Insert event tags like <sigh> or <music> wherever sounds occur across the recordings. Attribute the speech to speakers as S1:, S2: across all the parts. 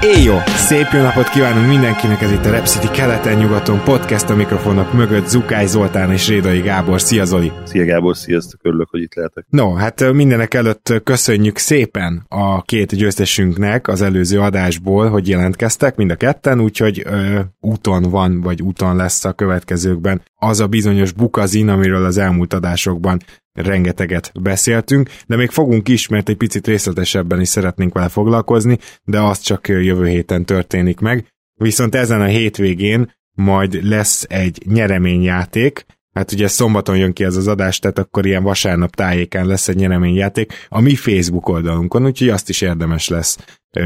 S1: Éjjó! Szép jó napot kívánunk mindenkinek, ez itt a Rep City keleten-nyugaton podcast a mikrofonok mögött Zukály Zoltán és Rédai Gábor. Szia Zoli!
S2: Szia Gábor, sziasztok, örülök, hogy itt lehetek.
S1: No, hát mindenek előtt köszönjük szépen a két győztesünknek az előző adásból, hogy jelentkeztek, mind a ketten, úgyhogy ö, úton van, vagy úton lesz a következőkben az a bizonyos bukazin, amiről az elmúlt adásokban rengeteget beszéltünk, de még fogunk is, mert egy picit részletesebben is szeretnénk vele foglalkozni, de az csak jövő héten történik meg. Viszont ezen a hétvégén majd lesz egy nyereményjáték, hát ugye szombaton jön ki ez az adás, tehát akkor ilyen vasárnap tájékán lesz egy nyereményjáték a mi Facebook oldalunkon, úgyhogy azt is érdemes lesz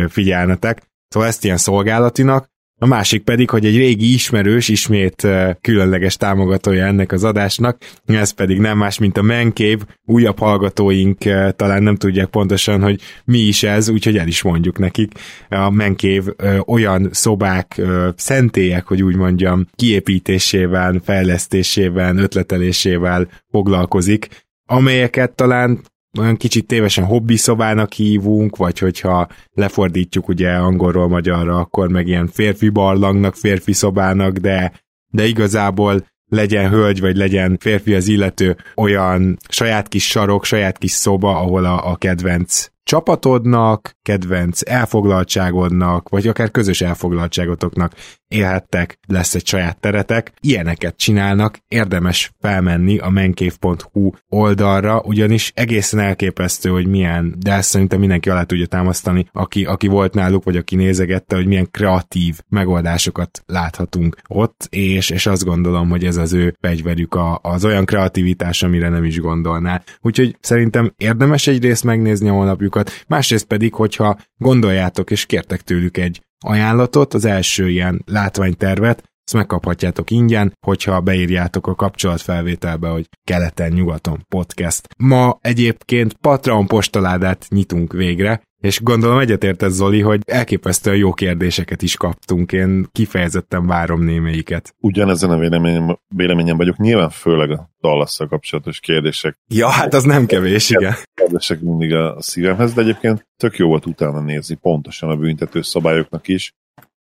S1: figyelnetek. Szóval ezt ilyen szolgálatinak, a másik pedig, hogy egy régi ismerős ismét különleges támogatója ennek az adásnak, ez pedig nem más, mint a Mancave, újabb hallgatóink talán nem tudják pontosan, hogy mi is ez, úgyhogy el is mondjuk nekik. A Mancave olyan szobák, szentélyek, hogy úgy mondjam, kiépítésével, fejlesztésével, ötletelésével foglalkozik, amelyeket talán olyan kicsit tévesen hobbi szobának hívunk, vagy hogyha lefordítjuk ugye angolról magyarra, akkor meg ilyen férfi barlangnak, férfi szobának, de, de igazából legyen hölgy, vagy legyen férfi az illető, olyan saját kis sarok, saját kis szoba, ahol a, a kedvenc csapatodnak, kedvenc elfoglaltságodnak, vagy akár közös elfoglaltságotoknak élhettek, lesz egy saját teretek. Ilyeneket csinálnak, érdemes felmenni a menkép.hu oldalra, ugyanis egészen elképesztő, hogy milyen, de ezt szerintem mindenki alá tudja támasztani, aki, aki volt náluk, vagy aki nézegette, hogy milyen kreatív megoldásokat láthatunk ott, és, és azt gondolom, hogy ez az ő fegyverük a, az olyan kreativitás, amire nem is gondolná. Úgyhogy szerintem érdemes egyrészt megnézni a honlapjukat, másrészt pedig, hogyha gondoljátok és kértek tőlük egy ajánlatot, az első ilyen látványtervet, ezt megkaphatjátok ingyen, hogyha beírjátok a kapcsolatfelvételbe, hogy keleten-nyugaton podcast. Ma egyébként Patreon postaládát nyitunk végre, és gondolom egyetértett Zoli, hogy elképesztően jó kérdéseket is kaptunk, én kifejezetten várom némelyiket.
S2: Ugyanezen a véleményem, véleményem vagyok, nyilván főleg a dallas kapcsolatos kérdések.
S1: Ja, hát az nem kevés, igen.
S2: Kérdések mindig a szívemhez, de egyébként tök jó volt utána nézni pontosan a büntető szabályoknak is,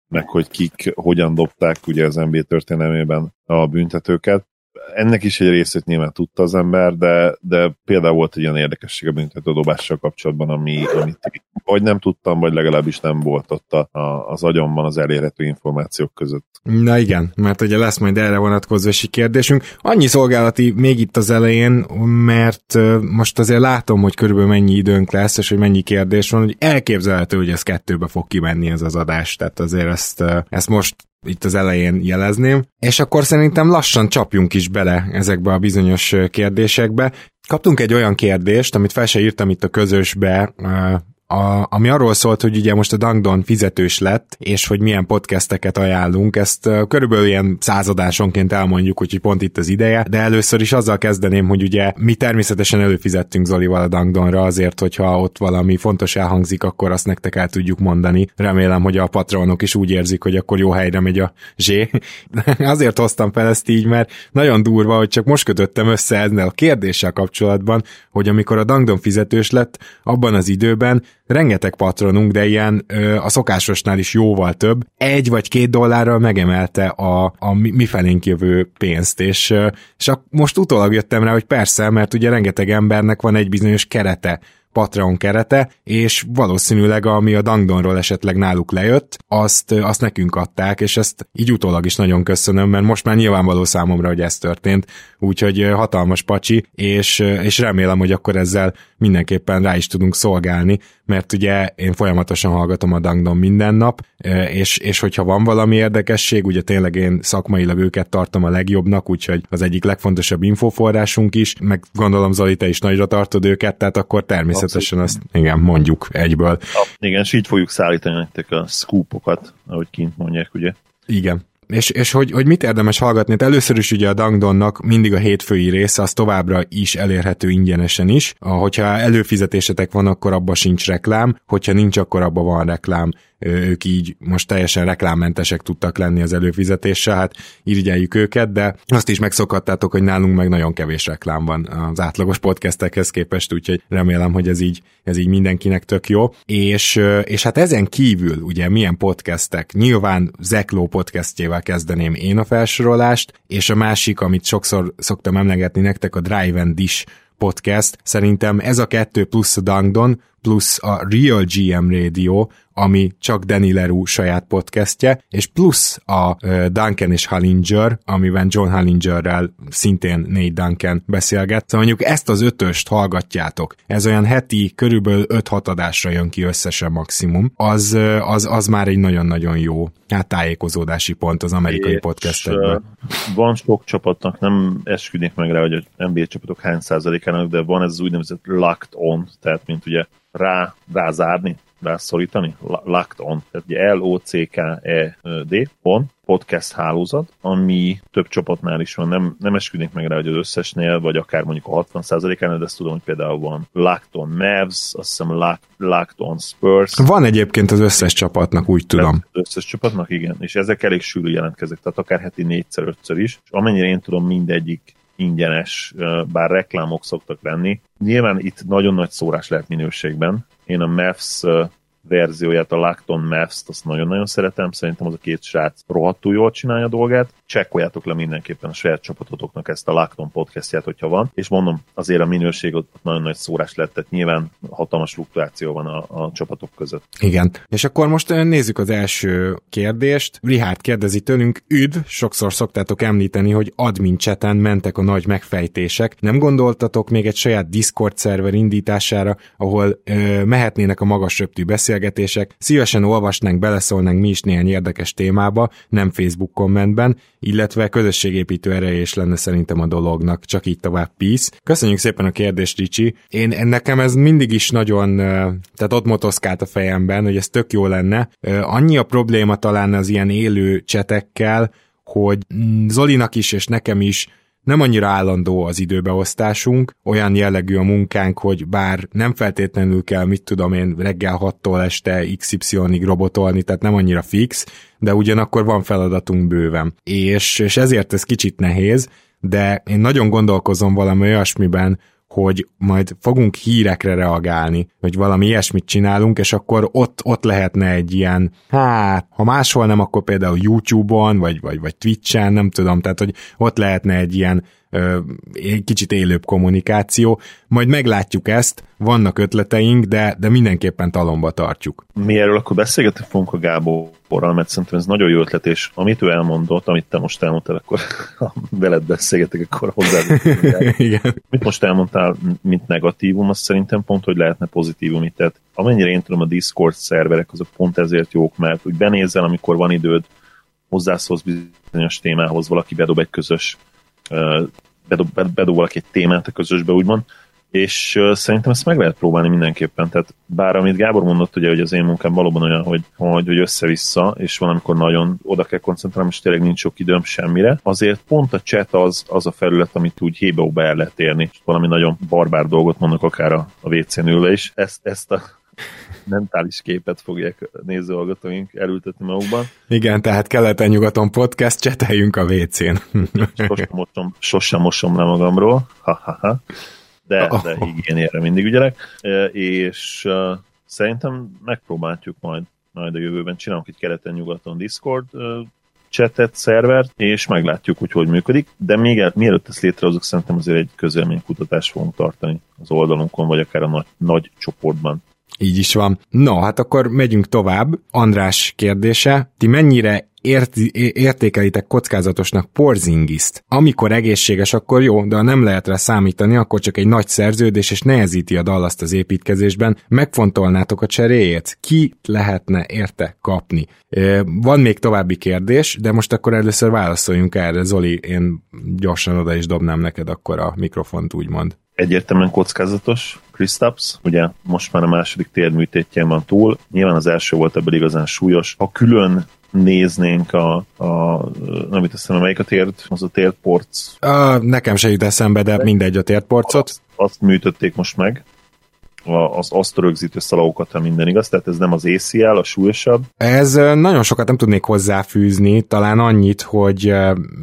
S2: meg hogy kik hogyan dobták ugye az NBA történelmében a büntetőket ennek is egy részét nyilván tudta az ember, de, de például volt egy olyan érdekesség a büntetődobással kapcsolatban, ami, amit vagy nem tudtam, vagy legalábbis nem volt ott a, az agyomban az elérhető információk között.
S1: Na igen, mert ugye lesz majd erre vonatkozósi kérdésünk. Annyi szolgálati még itt az elején, mert most azért látom, hogy körülbelül mennyi időnk lesz, és hogy mennyi kérdés van, hogy elképzelhető, hogy ez kettőbe fog kimenni ez az adás, tehát azért ezt, ezt most itt az elején jelezném, és akkor szerintem lassan csapjunk is bele ezekbe a bizonyos kérdésekbe. Kaptunk egy olyan kérdést, amit fel se írtam itt a közösbe, a, ami arról szólt, hogy ugye most a Dangdon fizetős lett, és hogy milyen podcasteket ajánlunk, ezt uh, körülbelül ilyen századásonként elmondjuk, hogy pont itt az ideje, de először is azzal kezdeném, hogy ugye mi természetesen előfizettünk Zolival a Dangdonra azért, hogyha ott valami fontos elhangzik, akkor azt nektek el tudjuk mondani. Remélem, hogy a patronok is úgy érzik, hogy akkor jó helyre megy a zsé. <laughs> azért hoztam fel ezt így, mert nagyon durva, hogy csak most kötöttem össze ezzel a kérdéssel kapcsolatban, hogy amikor a Dangdon fizetős lett, abban az időben rengeteg patronunk, de ilyen ö, a szokásosnál is jóval több, egy vagy két dollárral megemelte a, a mi, felénk jövő pénzt, és, és a, most utólag jöttem rá, hogy persze, mert ugye rengeteg embernek van egy bizonyos kerete, Patreon kerete, és valószínűleg ami a Dangdonról esetleg náluk lejött, azt, azt nekünk adták, és ezt így utólag is nagyon köszönöm, mert most már nyilvánvaló számomra, hogy ez történt, úgyhogy hatalmas pacsi, és, és remélem, hogy akkor ezzel mindenképpen rá is tudunk szolgálni, mert ugye én folyamatosan hallgatom a Dangdon minden nap, és, és hogyha van valami érdekesség, ugye tényleg én szakmailag őket tartom a legjobbnak, úgyhogy az egyik legfontosabb infoforrásunk is, meg gondolom Zoli, te is nagyra tartod őket, tehát akkor természetesen Abszolút. azt, igen, mondjuk egyből.
S2: Igen, és így fogjuk szállítani nektek a scoopokat, ahogy kint mondják, ugye?
S1: Igen. És, és hogy, hogy mit érdemes hallgatni? Hát először is ugye a Dangdonnak mindig a hétfői része, az továbbra is elérhető ingyenesen is. Hogyha előfizetésetek van, akkor abba sincs reklám, hogyha nincs, akkor abba van reklám ők így most teljesen reklámmentesek tudtak lenni az előfizetéssel, hát irigyeljük őket, de azt is megszokhattátok, hogy nálunk meg nagyon kevés reklám van az átlagos podcastekhez képest, úgyhogy remélem, hogy ez így, ez így mindenkinek tök jó. És, és hát ezen kívül ugye milyen podcastek? Nyilván Zekló podcastjével kezdeném én a felsorolást, és a másik, amit sokszor szoktam emlegetni nektek, a Drive and Dish podcast. Szerintem ez a kettő plusz a Dangdon, plusz a Real GM Radio, ami csak Danny Leroux saját podcastje, és plusz a Duncan és Hallinger, amiben John Hallingerrel szintén Nate Duncan beszélget. Szóval mondjuk ezt az ötöst hallgatjátok, ez olyan heti körülbelül 5-6 adásra jön ki összesen maximum, az, az, az már egy nagyon-nagyon jó hát tájékozódási pont az amerikai podcastekben.
S2: Van sok csapatnak, nem esküdnék meg rá, hogy a NBA csapatok hány százalékának, de van ez az úgynevezett locked on, tehát mint ugye rá, rázárni, rászorítani, Locked On, tehát ugye L-O-C-K-E-D, on, podcast hálózat, ami több csapatnál is van, nem, nem esküdnék meg rá, hogy az összesnél, vagy akár mondjuk a 60%-án, de ezt tudom, hogy például van Locked On Mavs, azt hiszem Locked On Spurs.
S1: Van egyébként az összes csapatnak, úgy tudom.
S2: Az összes csapatnak, igen, és ezek elég sűrű jelentkeznek, tehát akár heti négyszer, ötször is, és amennyire én tudom, mindegyik ingyenes, bár reklámok szoktak lenni. Nyilván itt nagyon nagy szórás lehet minőségben. Én a Mavs verzióját, a Lacton Mavs-t, azt nagyon-nagyon szeretem, szerintem az a két srác rohadtul jól csinálja a dolgát. Csekkoljátok le mindenképpen a saját csapatotoknak ezt a Lacton podcastját, hogyha van, és mondom, azért a minőség ott nagyon nagy szórás lett, tehát nyilván hatalmas fluktuáció van a, a csapatok között.
S1: Igen. És akkor most nézzük az első kérdést. Rihárd kérdezi tőlünk, üdv, sokszor szoktátok említeni, hogy admin cseten mentek a nagy megfejtések. Nem gondoltatok még egy saját Discord szerver indítására, ahol ö, mehetnének a magas röptű beszélgetések, szívesen olvasnánk, beleszólnánk mi is néhány érdekes témába, nem Facebook kommentben, illetve közösségépítő ereje is lenne szerintem a dolognak, csak így tovább peace. Köszönjük szépen a kérdést, Ricsi. Én nekem ez mindig is nagyon, tehát ott motoszkált a fejemben, hogy ez tök jó lenne. Annyi a probléma talán az ilyen élő csetekkel, hogy Zolinak is és nekem is nem annyira állandó az időbeosztásunk, olyan jellegű a munkánk, hogy bár nem feltétlenül kell, mit tudom én, reggel 6-tól este XY-ig robotolni, tehát nem annyira fix, de ugyanakkor van feladatunk bőven. És, és ezért ez kicsit nehéz, de én nagyon gondolkozom valami olyasmiben, hogy majd fogunk hírekre reagálni, hogy valami ilyesmit csinálunk, és akkor ott, ott lehetne egy ilyen, hát, ha máshol nem, akkor például YouTube-on, vagy, vagy, vagy Twitch-en, nem tudom, tehát, hogy ott lehetne egy ilyen kicsit élőbb kommunikáció. Majd meglátjuk ezt, vannak ötleteink, de, de mindenképpen talomba tartjuk.
S2: Mi erről akkor beszélgetni fogunk a Gáborral, mert szerintem ez nagyon jó ötlet, és amit ő elmondott, amit te most elmondtál, akkor <laughs> ha veled beszélgetek, akkor hozzá. <laughs> Igen. Mit most elmondtál, mint negatívum, az szerintem pont, hogy lehetne pozitívum itt. Tehát amennyire én tudom, a Discord szerverek azok pont ezért jók, mert úgy benézel, amikor van időd, hozzászólsz bizonyos témához, valaki bedob egy közös bedob, bedob valaki egy témát a közösbe, úgymond, és szerintem ezt meg lehet próbálni mindenképpen. Tehát bár amit Gábor mondott, ugye, hogy az én munkám valóban olyan, hogy, hogy, hogy össze-vissza, és van, amikor nagyon oda kell koncentrálnom, és tényleg nincs sok időm semmire, azért pont a chat az, az a felület, amit úgy hébe el lehet érni. Valami nagyon barbár dolgot mondok akár a, a WC-n ülve is. Ezt, ezt a mentális képet fogják nézőhallgatóink elültetni magukban.
S1: Igen, tehát keleten-nyugaton podcast, cseteljünk a WC-n.
S2: sosem, mosom, sosem mosom le magamról, ha-ha-ha. De, oh. de higiénére mindig ügyelek. E, és uh, szerintem megpróbáljuk majd, majd a jövőben csinálunk egy keleten-nyugaton Discord uh, chatet, szervert, és meglátjuk, hogy hogy működik, de még el, mielőtt ezt létrehozunk, szerintem azért egy közélménykutatást fogunk tartani az oldalunkon, vagy akár a nagy, nagy csoportban.
S1: Így is van. No, hát akkor megyünk tovább. András kérdése. Ti mennyire érti, értékelitek kockázatosnak Porzingiszt. Amikor egészséges, akkor jó, de ha nem lehet rá számítani, akkor csak egy nagy szerződés, és nehezíti a dallaszt az építkezésben. Megfontolnátok a cseréjét? Ki lehetne érte kapni? Van még további kérdés, de most akkor először válaszoljunk erre. Zoli, én gyorsan oda is dobnám neked akkor a mikrofont, úgymond
S2: egyértelműen kockázatos Kristaps, ugye most már a második térműtétjen van túl, nyilván az első volt ebből igazán súlyos. Ha külön néznénk a, a nem itt eszembe, melyik a tért, az a térporc.
S1: Uh, nekem se jut eszembe, de mindegy a térporcot.
S2: Azt, azt műtötték most meg, az azt rögzítő szalagokat, ha minden igaz, tehát ez nem az ACL, a súlyosabb.
S1: Ez nagyon sokat nem tudnék hozzáfűzni, talán annyit, hogy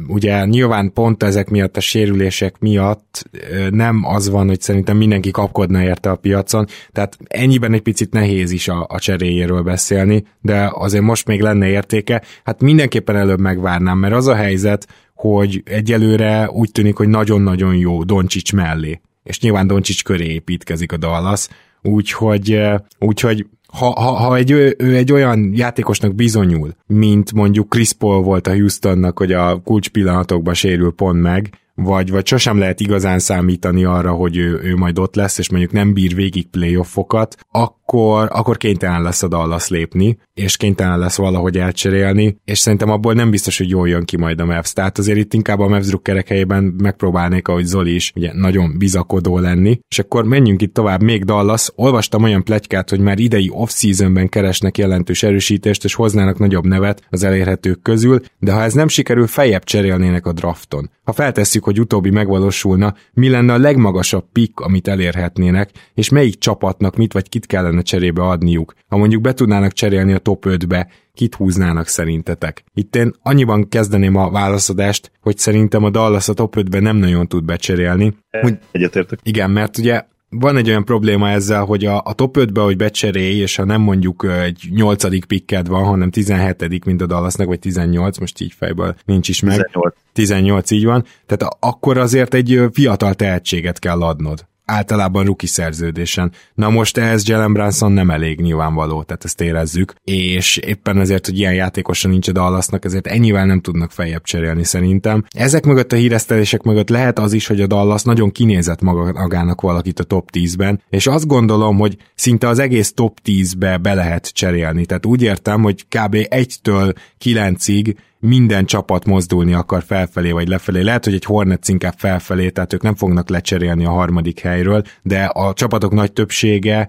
S1: ugye nyilván pont ezek miatt a sérülések miatt nem az van, hogy szerintem mindenki kapkodna érte a piacon, tehát ennyiben egy picit nehéz is a, a cseréjéről beszélni, de azért most még lenne értéke, hát mindenképpen előbb megvárnám, mert az a helyzet, hogy egyelőre úgy tűnik, hogy nagyon-nagyon jó Doncsics mellé és nyilván Doncsics köré építkezik a Dallas, úgyhogy, úgyhogy ha, ha, ha egy, ő, ő egy olyan játékosnak bizonyul, mint mondjuk Chris Paul volt a Houstonnak, hogy a kulcs pillanatokban sérül pont meg, vagy, vagy sosem lehet igazán számítani arra, hogy ő, ő majd ott lesz, és mondjuk nem bír végig playoffokat, akkor, akkor kénytelen lesz a Dallas lépni, és kénytelen lesz valahogy elcserélni, és szerintem abból nem biztos, hogy jól jön ki majd a Mavs. Tehát azért itt inkább a Mavs drukkerek helyében megpróbálnék, ahogy Zoli is, ugye nagyon bizakodó lenni. És akkor menjünk itt tovább, még Dallas. Olvastam olyan plegykát, hogy már idei off-seasonben keresnek jelentős erősítést, és hoznának nagyobb nevet az elérhetők közül, de ha ez nem sikerül, feljebb cserélnének a drafton. Ha feltesszük, hogy utóbbi megvalósulna, mi lenne a legmagasabb pick, amit elérhetnének, és melyik csapatnak mit vagy kit kellene cserébe adniuk. Ha mondjuk be tudnának cserélni a top 5-be, kit húznának szerintetek? Itt én annyiban kezdeném a válaszadást, hogy szerintem a Dallas a top 5-be nem nagyon tud becserélni.
S2: Hogy, Egyetértek.
S1: Igen, mert ugye van egy olyan probléma ezzel, hogy a, a top 5-be, hogy becserélj, és ha nem mondjuk egy 8. pikked van, hanem 17. mint a Dallasnak, vagy 18, most így fejből nincs is meg.
S2: 18.
S1: 18, így van. Tehát akkor azért egy fiatal tehetséget kell adnod általában ruki szerződésen. Na most ehhez Jalen Branson nem elég nyilvánvaló, tehát ezt érezzük, és éppen ezért, hogy ilyen játékosan nincs a Dallasnak, ezért ennyivel nem tudnak feljebb cserélni szerintem. Ezek mögött a híresztelések mögött lehet az is, hogy a Dallas nagyon kinézett magának valakit a top 10-ben, és azt gondolom, hogy szinte az egész top 10-be be lehet cserélni. Tehát úgy értem, hogy kb. 1-től 9-ig minden csapat mozdulni akar felfelé vagy lefelé. Lehet, hogy egy Hornets inkább felfelé, tehát ők nem fognak lecserélni a harmadik helyről, de a csapatok nagy többsége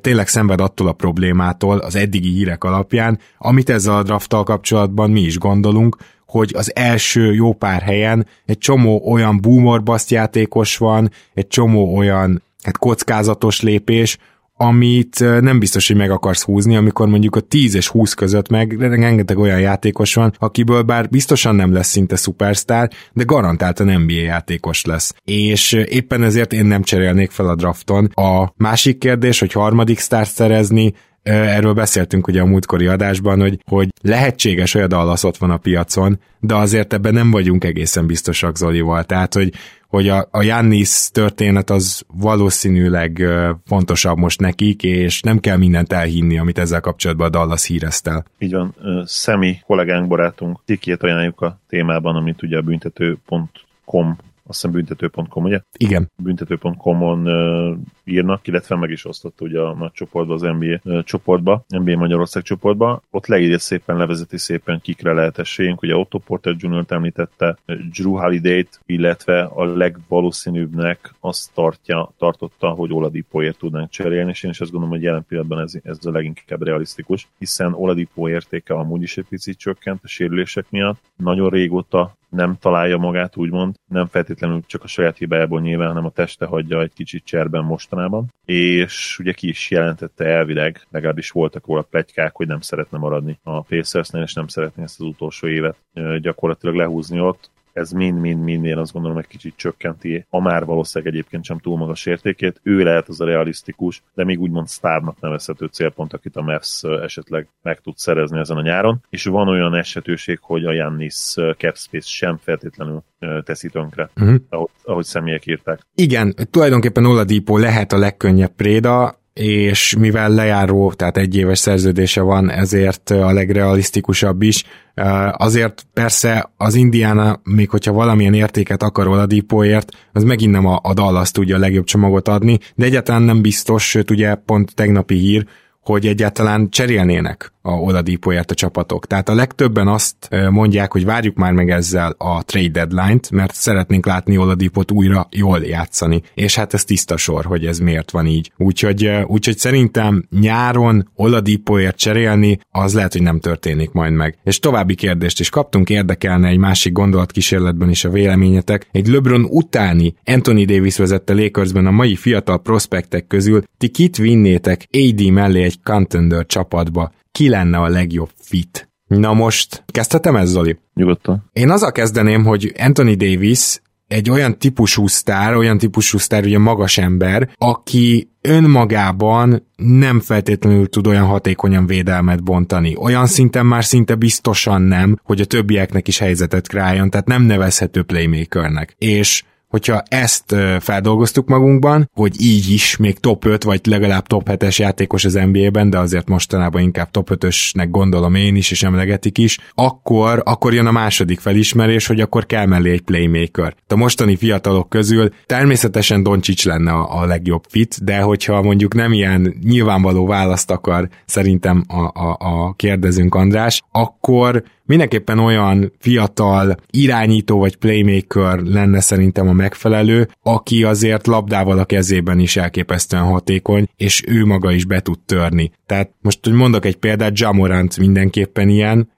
S1: tényleg szenved attól a problémától az eddigi hírek alapján, amit ezzel a drafttal kapcsolatban mi is gondolunk, hogy az első jó pár helyen egy csomó olyan boomer játékos van, egy csomó olyan hát kockázatos lépés, amit nem biztos, hogy meg akarsz húzni, amikor mondjuk a 10 és 20 között meg rengeteg olyan játékos van, akiből bár biztosan nem lesz szinte szupersztár, de garantáltan NBA játékos lesz. És éppen ezért én nem cserélnék fel a drafton. A másik kérdés, hogy harmadik sztárt szerezni, erről beszéltünk ugye a múltkori adásban, hogy, hogy lehetséges, hogy Dallas ott van a piacon, de azért ebben nem vagyunk egészen biztosak Zolival. Tehát, hogy, hogy a, a Jannis történet az valószínűleg fontosabb most nekik, és nem kell mindent elhinni, amit ezzel kapcsolatban a Dallas hírezt el.
S2: Így van. Szemi kollégánk, barátunk cikkét ajánljuk a témában, amit ugye a büntető.com azt hiszem büntető.com, ugye?
S1: Igen.
S2: Büntető.com-on uh, írnak, illetve meg is osztott ugye a nagy csoportba, az NBA uh, csoportba, NBA Magyarország csoportba. Ott leírja szépen, levezeti szépen, kikre lehet esélyünk. Ugye Otto Porter Jr. említette, Drew Holiday-t, illetve a legvalószínűbbnek azt tartja, tartotta, hogy Oladipoért tudnánk cserélni, és én is azt gondolom, hogy jelen pillanatban ez, ez a leginkább realisztikus, hiszen Oladipo értéke amúgy is egy picit csökkent a sérülések miatt. Nagyon régóta nem találja magát, úgymond, nem feltétlenül csak a saját hibájából nyilván, hanem a teste hagyja egy kicsit cserben mostanában. És ugye ki is jelentette elvileg, legalábbis voltak róla plegykák, hogy nem szeretne maradni a Pacersnél, és nem szeretné ezt az utolsó évet gyakorlatilag lehúzni ott ez mind-mind-mind én azt gondolom egy kicsit csökkenti a már valószínűleg egyébként sem túl magas értékét. Ő lehet az a realisztikus, de még úgymond sztárnak nevezhető célpont, akit a Mavs esetleg meg tud szerezni ezen a nyáron. És van olyan esetőség, hogy a Jannis Capspace sem feltétlenül teszi tönkre, uh-huh. ahogy, ahogy személyek írták.
S1: Igen, tulajdonképpen Oladipo lehet a legkönnyebb préda, és mivel lejáró, tehát egy éves szerződése van, ezért a legrealisztikusabb is. Azért persze az Indiana, még hogyha valamilyen értéket akar Oladipóért, az megint nem a, a Dallas tudja a legjobb csomagot adni, de egyáltalán nem biztos, sőt ugye pont tegnapi hír, hogy egyáltalán cserélnének a oladípóért a csapatok. Tehát a legtöbben azt mondják, hogy várjuk már meg ezzel a trade deadline-t, mert szeretnénk látni oladípot újra jól játszani. És hát ez tiszta sor, hogy ez miért van így. Úgyhogy, úgyhogy szerintem nyáron oladípóért cserélni, az lehet, hogy nem történik majd meg. És további kérdést is kaptunk, érdekelne egy másik gondolatkísérletben is a véleményetek. Egy LeBron utáni Anthony Davis vezette Lakersben a mai fiatal prospektek közül ti kit vinnétek AD mellé egy contender csapatba? Ki lenne a legjobb fit. Na most, kezdhetem ez, Zoli?
S2: Nyugodtan.
S1: Én azzal kezdeném, hogy Anthony Davis egy olyan típusú sztár, olyan típusú sztár, ugye magas ember, aki önmagában nem feltétlenül tud olyan hatékonyan védelmet bontani. Olyan szinten már szinte biztosan nem, hogy a többieknek is helyzetet kreáljon, tehát nem nevezhető playmakernek. És hogyha ezt feldolgoztuk magunkban, hogy így is még top 5 vagy legalább top 7-es játékos az NBA-ben, de azért mostanában inkább top 5-ösnek gondolom én is, és emlegetik is, akkor, akkor jön a második felismerés, hogy akkor kell mellé egy playmaker. A mostani fiatalok közül természetesen Doncsics lenne a, a legjobb fit, de hogyha mondjuk nem ilyen nyilvánvaló választ akar szerintem a, a, a kérdezünk András, akkor mindenképpen olyan fiatal irányító vagy playmaker lenne szerintem a megfelelő, aki azért labdával a kezében is elképesztően hatékony, és ő maga is be tud törni. Tehát most, hogy mondok egy példát, Jamorant mindenképpen ilyen,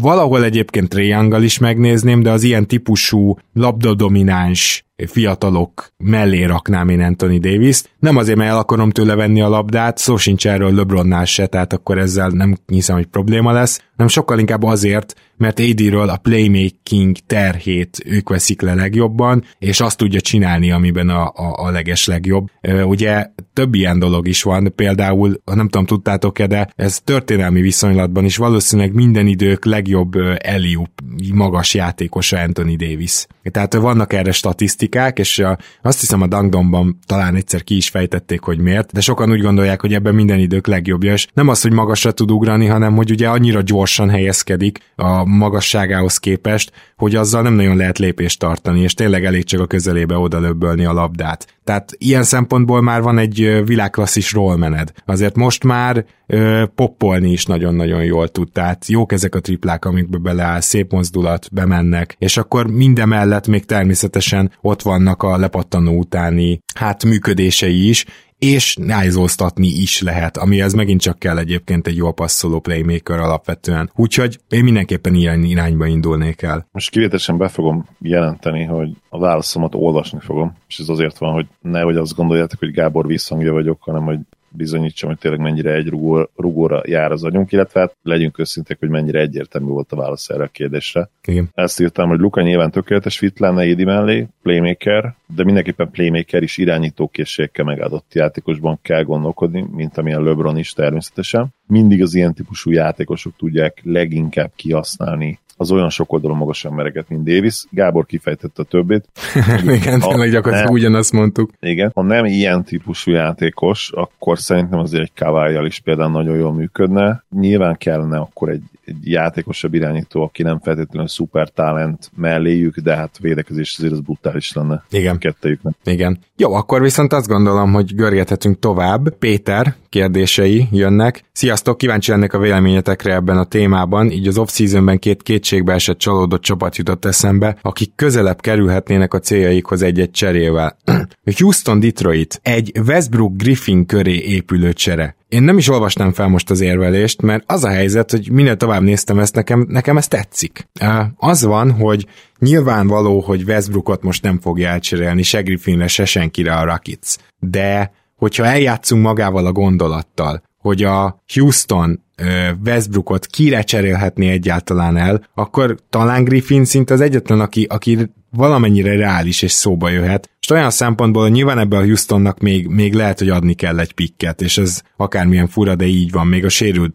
S1: valahol egyébként Triangle is megnézném, de az ilyen típusú labdadomináns fiatalok mellé raknám én Anthony Davis. Nem azért, mert el akarom tőle venni a labdát, szó sincs erről LeBronnál se, tehát akkor ezzel nem hiszem, hogy probléma lesz, hanem sokkal inkább azért, mert AD-ről a playmaking terhét ők veszik le legjobban, és azt tudja csinálni, amiben a, a, a leges legjobb. Ugye több ilyen dolog is van, például, nem tudom, tudtátok-e, de ez történelmi viszonylatban is valószínűleg minden idők legjobb Eliup magas játékosa Anthony Davis. Tehát vannak erre statisztikák, és azt hiszem a Dangdomban talán egyszer ki is fejtették, hogy miért, de sokan úgy gondolják, hogy ebben minden idők legjobbja, és nem az, hogy magasra tud ugrani, hanem hogy ugye annyira gyorsan helyezkedik a magasságához képest, hogy azzal nem nagyon lehet lépést tartani, és tényleg elég csak a közelébe oda löbbölni a labdát. Tehát ilyen szempontból már van egy világklasszis rollmened. Azért most már ö, poppolni is nagyon-nagyon jól tud. Tehát jók ezek a triplák, amikbe beleáll, szép mozdulat, bemennek, és akkor minden mellett még természetesen ott vannak a lepattanó utáni hát működései is, és nájzóztatni is lehet, amihez megint csak kell egyébként egy jól passzoló playmaker alapvetően. Úgyhogy én mindenképpen ilyen irányba indulnék el.
S2: Most kivételesen be fogom jelenteni, hogy a válaszomat olvasni fogom, és ez azért van, hogy nehogy azt gondoljátok, hogy Gábor visszhangja vagyok, hanem hogy bizonyítsam, hogy tényleg mennyire egy rugó, rugóra jár az agyunk, illetve hát legyünk őszinték, hogy mennyire egyértelmű volt a válasz erre a kérdésre.
S1: Igen.
S2: Ezt írtam, hogy Luka nyilván tökéletes fit lenne Édi mellé, playmaker, de mindenképpen playmaker is irányítókészségekkel megadott játékosban kell gondolkodni, mint amilyen LeBron is természetesen. Mindig az ilyen típusú játékosok tudják leginkább kihasználni az olyan sok oldalon magas embereket, mint Davis. Gábor kifejtette a többét. <laughs>
S1: igen, tényleg gyakorlatilag ugyanazt mondtuk.
S2: Igen. Ha nem ilyen típusú játékos, akkor szerintem azért egy kavályjal is például nagyon jól működne. Nyilván kellene akkor egy, egy játékosabb irányító, aki nem feltétlenül szuper talent melléjük, de hát védekezés azért az brutális lenne.
S1: Igen.
S2: Kettejüknek.
S1: Igen. Jó, akkor viszont azt gondolom, hogy görgethetünk tovább. Péter kérdései jönnek. Sziasztok, kíváncsi lennék a véleményetekre ebben a témában. Így az off-seasonben két kétségbe esett csalódott csapat jutott eszembe, akik közelebb kerülhetnének a céljaikhoz egy-egy cserével. <clears throat> Houston Detroit egy Westbrook Griffin köré épülő csere. Én nem is olvastam fel most az érvelést, mert az a helyzet, hogy minél tovább néztem ezt, nekem, nekem ez tetszik. Az van, hogy nyilvánvaló, hogy Westbrookot most nem fogja elcserélni se Griffinre, se senkire a Rakic. De hogyha eljátszunk magával a gondolattal, hogy a Houston Westbrookot kire cserélhetné egyáltalán el, akkor talán Griffin szinte az egyetlen, aki, aki valamennyire reális és szóba jöhet. És olyan szempontból nyilván ebbe a Houstonnak még, még lehet, hogy adni kell egy pikket, és ez akármilyen fura, de így van, még a sérült,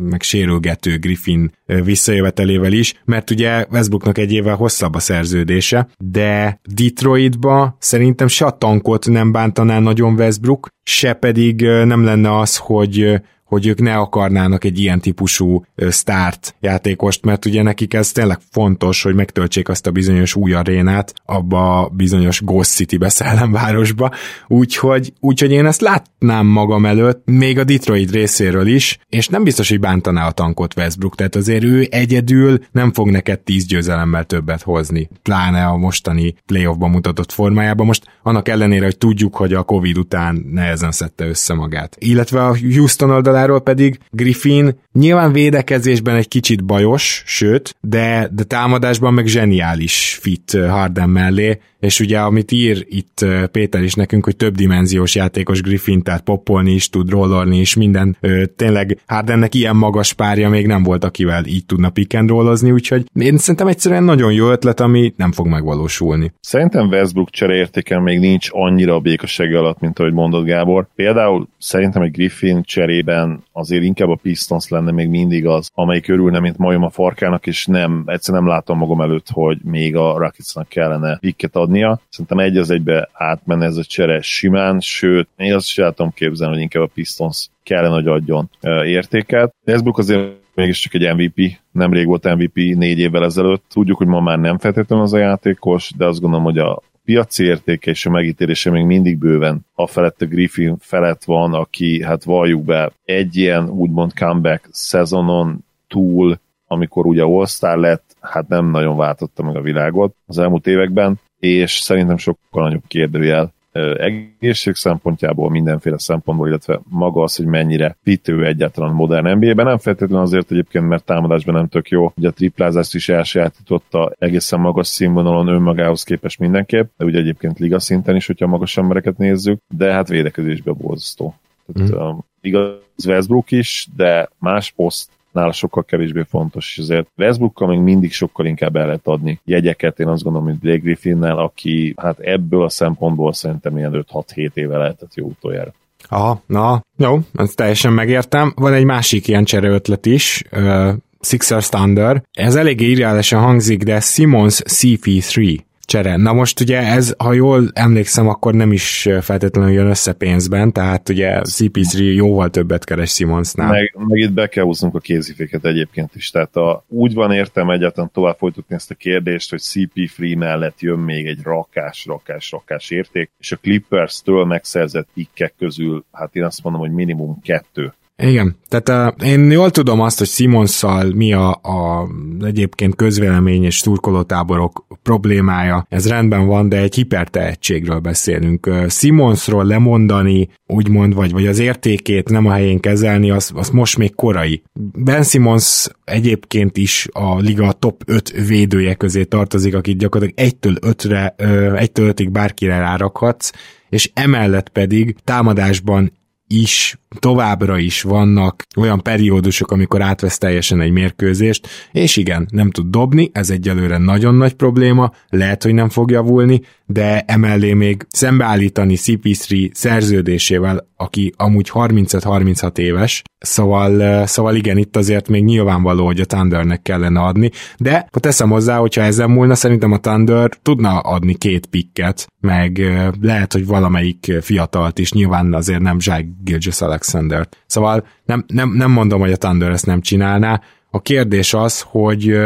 S1: meg sérülgető Griffin visszajövetelével is, mert ugye Westbrooknak egy évvel hosszabb a szerződése, de Detroitba szerintem se a tankot nem bántaná nagyon Westbrook, se pedig nem lenne az, hogy hogy ők ne akarnának egy ilyen típusú start játékost, mert ugye nekik ez tényleg fontos, hogy megtöltsék azt a bizonyos új arénát abba a bizonyos Ghost City-be <laughs> szellemvárosba, úgyhogy, úgyhogy én ezt látnám magam előtt, még a Detroit részéről is, és nem biztos, hogy bántaná a tankot Westbrook, tehát azért ő egyedül nem fog neked tíz győzelemmel többet hozni, pláne a mostani playoffban mutatott formájában. Most annak ellenére, hogy tudjuk, hogy a Covid után nehezen szedte össze magát. Illetve a Houston oldaláról oldaláról pedig Griffin nyilván védekezésben egy kicsit bajos, sőt, de, de támadásban meg zseniális fit Harden mellé, és ugye amit ír itt Péter is nekünk, hogy több dimenziós játékos Griffin, tehát poppolni is tud, rollolni is, minden, tényleg Hardennek ilyen magas párja még nem volt, akivel így tudna pick and rollozni, úgyhogy én szerintem egyszerűen nagyon jó ötlet, ami nem fog megvalósulni.
S2: Szerintem Westbrook csereértéken még nincs annyira a békasság alatt, mint ahogy mondott Gábor. Például szerintem egy Griffin cserében azért inkább a Pistons lenne még mindig az, amelyik örülne, mint majom a farkának, és nem, egyszerűen nem látom magam előtt, hogy még a Rocketsnak kellene picket adnia. Szerintem egy az egybe átmenne ez a csere simán, sőt, én azt sem tudom képzelni, hogy inkább a Pistons kellene, hogy adjon értéket. Westbrook azért mégiscsak egy MVP, nemrég volt MVP négy évvel ezelőtt. Tudjuk, hogy ma már nem feltétlenül az a játékos, de azt gondolom, hogy a piaci értéke és a megítélése még mindig bőven a felett a Griffin felett van, aki, hát valljuk be, egy ilyen úgymond comeback szezonon túl, amikor ugye All-Star lett, hát nem nagyon váltotta meg a világot az elmúlt években, és szerintem sokkal nagyobb kérdőjel egészség szempontjából, mindenféle szempontból, illetve maga az, hogy mennyire pitő egyáltalán modern NBA-ben. Nem feltétlenül azért egyébként, mert támadásban nem tök jó. Ugye a triplázást is elsajátította egészen magas színvonalon önmagához képest mindenképp, de ugye egyébként liga szinten is, hogyha magas embereket nézzük, de hát védekezésben borzasztó. Tehát, mm. um, igaz Westbrook is, de más poszt nála sokkal kevésbé fontos, és azért Westbrookkal még mindig sokkal inkább el lehet adni jegyeket, én azt gondolom, mint Blake Griffinnel, aki hát ebből a szempontból szerintem ilyen 5-6-7 éve lehetett jó utoljára.
S1: Aha, na, jó, ezt teljesen megértem. Van egy másik ilyen csereötlet is, uh, Sixers Thunder. Ez eléggé irreálisan hangzik, de Simons CP3 csere. Na most ugye ez, ha jól emlékszem, akkor nem is feltétlenül jön össze pénzben, tehát ugye CP3 jóval többet keres Simonsnál.
S2: Meg, meg itt be kell húznunk a kéziféket egyébként is, tehát a, úgy van értem egyáltalán tovább folytatni ezt a kérdést, hogy CP3 mellett jön még egy rakás, rakás, rakás érték, és a Clippers-től megszerzett pikkek közül, hát én azt mondom, hogy minimum kettő
S1: igen, tehát uh, én jól tudom azt, hogy Simonszal mi a, a egyébként közvélemény és turkolótáborok problémája, ez rendben van, de egy hipertehetségről beszélünk. Uh, Simonsról lemondani, úgymond, vagy, vagy az értékét nem a helyén kezelni, az, az most még korai. Ben Simons egyébként is a liga top 5 védője közé tartozik, akit gyakorlatilag 1-től 5-re, 1-től 5-ig bárkire rárakhatsz, és emellett pedig támadásban is továbbra is vannak olyan periódusok, amikor átvesz teljesen egy mérkőzést, és igen, nem tud dobni, ez egyelőre nagyon nagy probléma, lehet, hogy nem fog javulni, de emellé még szembeállítani CP3 szerződésével, aki amúgy 35-36 éves, szóval, szóval igen, itt azért még nyilvánvaló, hogy a Thundernek kellene adni, de ha teszem hozzá, hogyha ezen múlna, szerintem a Thunder tudna adni két pikket, meg lehet, hogy valamelyik fiatalt is, nyilván azért nem Zsák Gilgis alexander Szóval nem, nem, nem mondom, hogy a Thunder ezt nem csinálná, a kérdés az, hogy,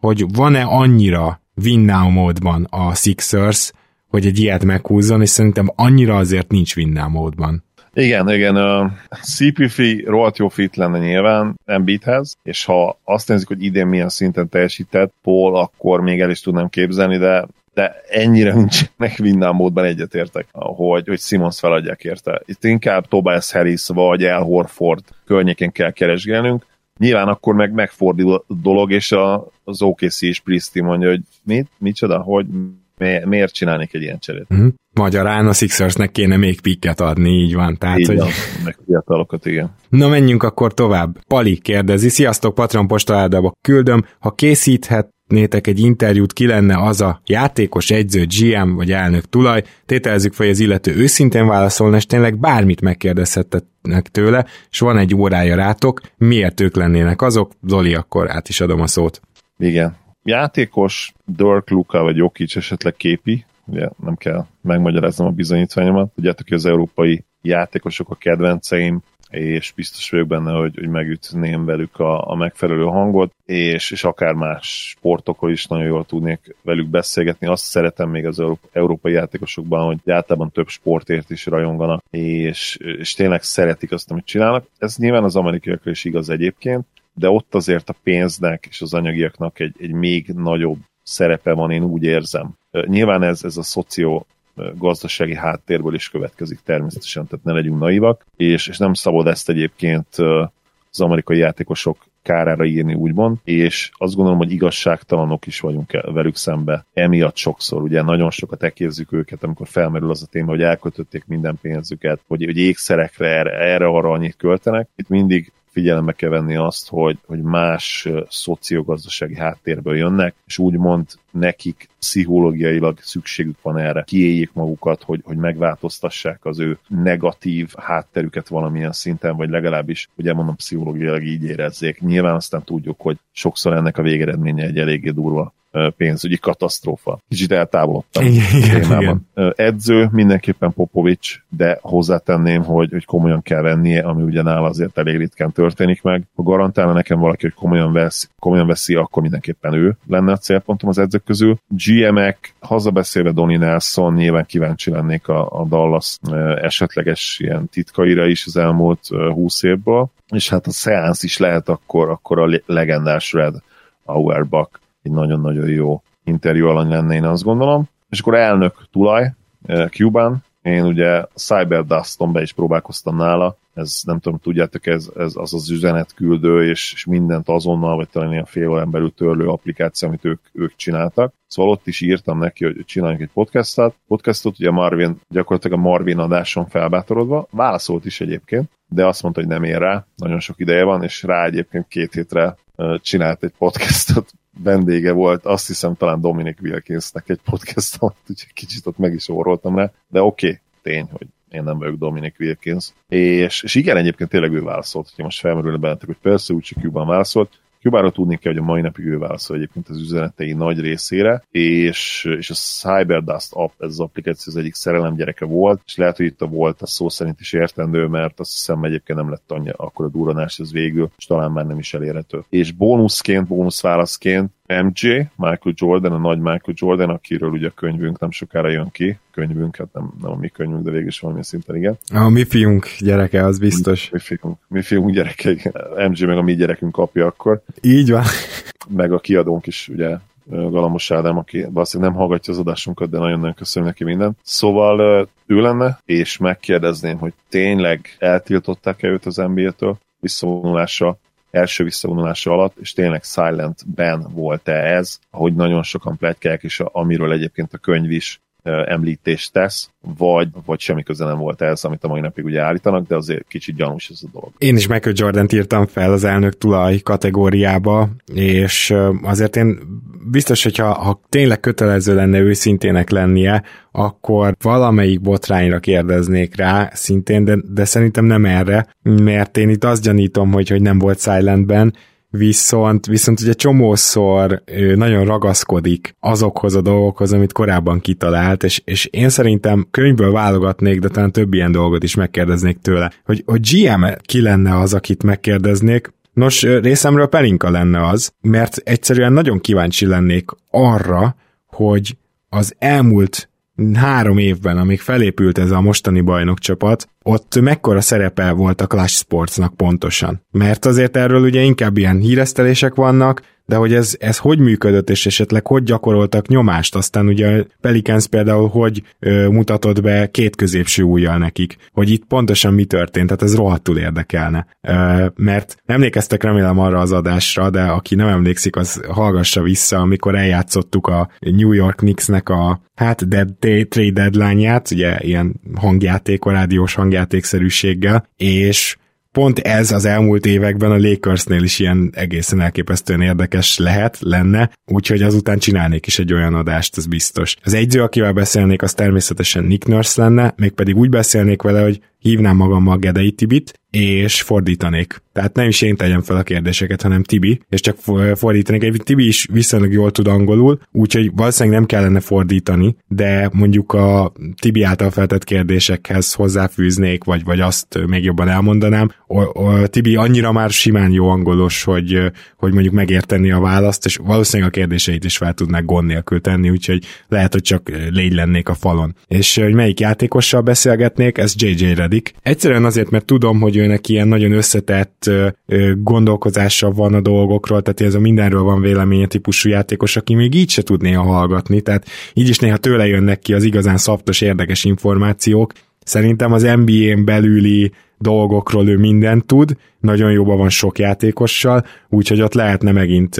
S1: hogy van-e annyira win now módban a Sixers, hogy egy ilyet meghúzzon, és szerintem annyira azért nincs win now módban.
S2: Igen, igen, a CPF rohadt jó fit lenne nyilván Embiidhez, és ha azt nézzük, hogy idén milyen szinten teljesített Paul, akkor még el is tudnám képzelni, de de ennyire nincsenek <laughs> minden módban egyetértek, hogy, hogy Simons feladják érte. Itt inkább Tobias Harris vagy El Horford környékén kell keresgélnünk, Nyilván akkor meg megfordul a dolog, és a, az OKC és Pristi mondja, hogy mit, micsoda, hogy Mi, miért csinálnék egy ilyen cserét?
S1: Uh-huh. Magyarán a Sixersnek kéne még pikket adni, így van. Tehát,
S2: így
S1: hogy...
S2: van, meg fiatalokat, igen.
S1: Na menjünk akkor tovább. Pali kérdezi, sziasztok, Patron postaládába küldöm, ha készíthet nétek egy interjút, ki lenne az a játékos, egyző, GM vagy elnök tulaj, tételezzük fel, hogy az illető őszintén válaszolna, és tényleg bármit megkérdezhetnek tőle, és van egy órája rátok, miért ők lennének azok? Zoli, akkor át is adom a szót.
S2: Igen. Játékos, Dirk, Luka vagy Jokic esetleg képi, ugye nem kell megmagyaráznom a bizonyítványomat. Tudjátok, hogy az európai játékosok a kedvenceim, és biztos vagyok benne, hogy, hogy megütném velük a, a megfelelő hangot, és, és akár más sportokról is nagyon jól tudnék velük beszélgetni. Azt szeretem még az Európa, európai játékosokban, hogy általában több sportért is rajonganak, és, és tényleg szeretik azt, amit csinálnak. Ez nyilván az amerikaiakra is igaz egyébként, de ott azért a pénznek és az anyagiaknak egy, egy még nagyobb szerepe van, én úgy érzem. Nyilván ez, ez a szoció gazdasági háttérből is következik természetesen, tehát ne legyünk naivak, és, és nem szabad ezt egyébként az amerikai játékosok kárára írni, úgymond, és azt gondolom, hogy igazságtalanok is vagyunk velük szembe. Emiatt sokszor, ugye nagyon sokat ekézzük őket, amikor felmerül az a téma, hogy elkötötték minden pénzüket, hogy, hogy ékszerekre, erre, erre arra annyit költenek. Itt mindig figyelembe kell venni azt, hogy, hogy más szociogazdasági háttérből jönnek, és úgymond nekik pszichológiailag szükségük van erre. Kiéljék magukat, hogy, hogy megváltoztassák az ő negatív hátterüket valamilyen szinten, vagy legalábbis, ugye mondom, pszichológiailag így érezzék. Nyilván aztán tudjuk, hogy sokszor ennek a végeredménye egy eléggé durva pénzügyi katasztrófa. Kicsit eltávolodtam. Igen, igen. Edző mindenképpen Popovics, de hozzátenném, hogy, hogy komolyan kell vennie, ami ugye nála azért elég ritkán történik meg. Ha garantálna nekem valaki, hogy komolyan, vesz, komolyan veszi, akkor mindenképpen ő lenne a célpontom az edzők közül. GM-ek, hazabeszélve Donny Nelson, nyilván kíváncsi lennék a, a Dallas esetleges ilyen titkaira is az elmúlt 20 évből, és hát a Seance is lehet akkor, akkor a legendás Red Auerbach egy nagyon-nagyon jó interjú alany lenne, én azt gondolom. És akkor elnök tulaj, Cuban, én ugye Cyberduston be is próbálkoztam nála, ez nem tudom, tudjátok, ez, ez az az üzenetküldő, és, és mindent azonnal, vagy talán ilyen fél órán belül törlő applikáció, amit ők, ők csináltak. Szóval ott is írtam neki, hogy csináljunk egy podcastot. Podcastot ugye Marvin, gyakorlatilag a Marvin adáson felbátorodva, válaszolt is egyébként, de azt mondta, hogy nem ér rá, nagyon sok ideje van, és rá egyébként két hétre csinált egy podcastot, vendége volt, azt hiszem talán Dominic Wilkinsnek egy podcast <laughs> úgyhogy kicsit ott meg is orroltam rá, de oké, okay, tény, hogy én nem vagyok Dominic Wilkins. És, és igen, egyébként tényleg ő válaszolt, hogyha most felmerül bennetek, hogy persze úgy csak Cuban válaszolt, Kubára tudni kell, hogy a mai napig ő válaszol egyébként az üzenetei nagy részére, és, és a Cyberdust app, ez az applikáció az egyik szerelem gyereke volt, és lehet, hogy itt a volt a szó szerint is értendő, mert azt hiszem egyébként nem lett annyi akkor a duranás, ez végül, és talán már nem is elérhető. És bónuszként, bónuszválaszként MJ, Michael Jordan, a nagy Michael Jordan, akiről ugye a könyvünk nem sokára jön ki, könyvünk, hát nem, nem a mi könyvünk, de végül is valamilyen szinten igen.
S1: A mi fiunk gyereke, az biztos.
S2: Mi, mi, fiunk, mi fiunk gyereke, igen. MJ meg a mi gyerekünk kapja akkor.
S1: Így van.
S2: Meg a kiadónk is, ugye, Galamos Ádám, aki valószínűleg nem hallgatja az adásunkat, de nagyon-nagyon köszönöm neki mindent. Szóval ő lenne, és megkérdezném, hogy tényleg eltiltották-e őt az NBA-től visszavonulása első visszavonulása alatt, és tényleg silent ban volt-e ez, ahogy nagyon sokan pletykák, és amiről egyébként a könyv is említést tesz, vagy, vagy semmi köze nem volt ez, amit a mai napig ugye állítanak, de azért kicsit gyanús ez a dolog.
S1: Én is Michael Jordan írtam fel az elnök tulaj kategóriába, és azért én biztos, hogyha ha tényleg kötelező lenne őszintének lennie, akkor valamelyik botrányra kérdeznék rá szintén, de, de szerintem nem erre, mert én itt azt gyanítom, hogy, hogy nem volt silentben, viszont, viszont ugye csomószor nagyon ragaszkodik azokhoz a dolgokhoz, amit korábban kitalált, és, és én szerintem könyvből válogatnék, de talán több ilyen dolgot is megkérdeznék tőle, hogy, hogy GM ki lenne az, akit megkérdeznék, Nos, részemről Pelinka lenne az, mert egyszerűen nagyon kíváncsi lennék arra, hogy az elmúlt három évben, amíg felépült ez a mostani bajnokcsapat, ott mekkora szerepe volt a Clash Sportsnak pontosan. Mert azért erről ugye inkább ilyen híresztelések vannak, de hogy ez, ez hogy működött, és esetleg hogy gyakoroltak nyomást, aztán ugye Pelicans például hogy ö, mutatott be két középső ujjal nekik, hogy itt pontosan mi történt, tehát ez rohadtul érdekelne. Ö, mert emlékeztek remélem arra az adásra, de aki nem emlékszik, az hallgassa vissza, amikor eljátszottuk a New York Knicksnek a hát dead, trade deadline-ját, ugye ilyen hangjáték, a rádiós hangjátékszerűséggel, és pont ez az elmúlt években a Lakersnél is ilyen egészen elképesztően érdekes lehet, lenne, úgyhogy azután csinálnék is egy olyan adást, ez biztos. Az egyző, akivel beszélnék, az természetesen Nick Nurse lenne, mégpedig úgy beszélnék vele, hogy hívnám magammal Gedei Tibit, és fordítanék. Tehát nem is én tegyem fel a kérdéseket, hanem Tibi, és csak fordítanék. Egy Tibi is viszonylag jól tud angolul, úgyhogy valószínűleg nem kellene fordítani, de mondjuk a Tibi által feltett kérdésekhez hozzáfűznék, vagy, vagy azt még jobban elmondanám. A, a Tibi annyira már simán jó angolos, hogy, hogy mondjuk megérteni a választ, és valószínűleg a kérdéseit is fel tudnák gond nélkül tenni, úgyhogy lehet, hogy csak légy lennék a falon. És hogy melyik játékossal beszélgetnék, ez JJ Redick. Egyszerűen azért, mert tudom, hogy őnek ilyen nagyon összetett gondolkozása van a dolgokról, tehát ez a mindenről van véleménye típusú játékos, aki még így se tud néha hallgatni, tehát így is néha tőle jönnek ki az igazán szaptos, érdekes információk. Szerintem az NBA-n belüli dolgokról ő mindent tud, nagyon jóban van sok játékossal, úgyhogy ott lehetne megint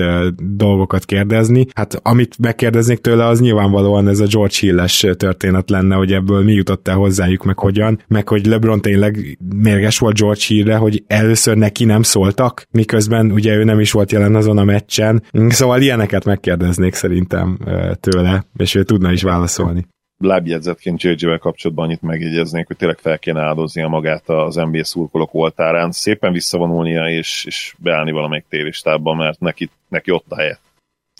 S1: dolgokat kérdezni. Hát amit megkérdeznék tőle, az nyilvánvalóan ez a George Hill-es történet lenne, hogy ebből mi jutott el hozzájuk, meg hogyan, meg hogy LeBron tényleg mérges volt George Hill-re, hogy először neki nem szóltak, miközben ugye ő nem is volt jelen azon a meccsen. Szóval ilyeneket megkérdeznék szerintem tőle, és ő tudna is válaszolni
S2: lábjegyzetként JJ-vel kapcsolatban annyit megjegyeznék, hogy tényleg fel kéne áldoznia magát az NBA szurkolók oltárán, szépen visszavonulnia és, és beállni valamelyik tévéstábban, mert neki, neki ott a helye.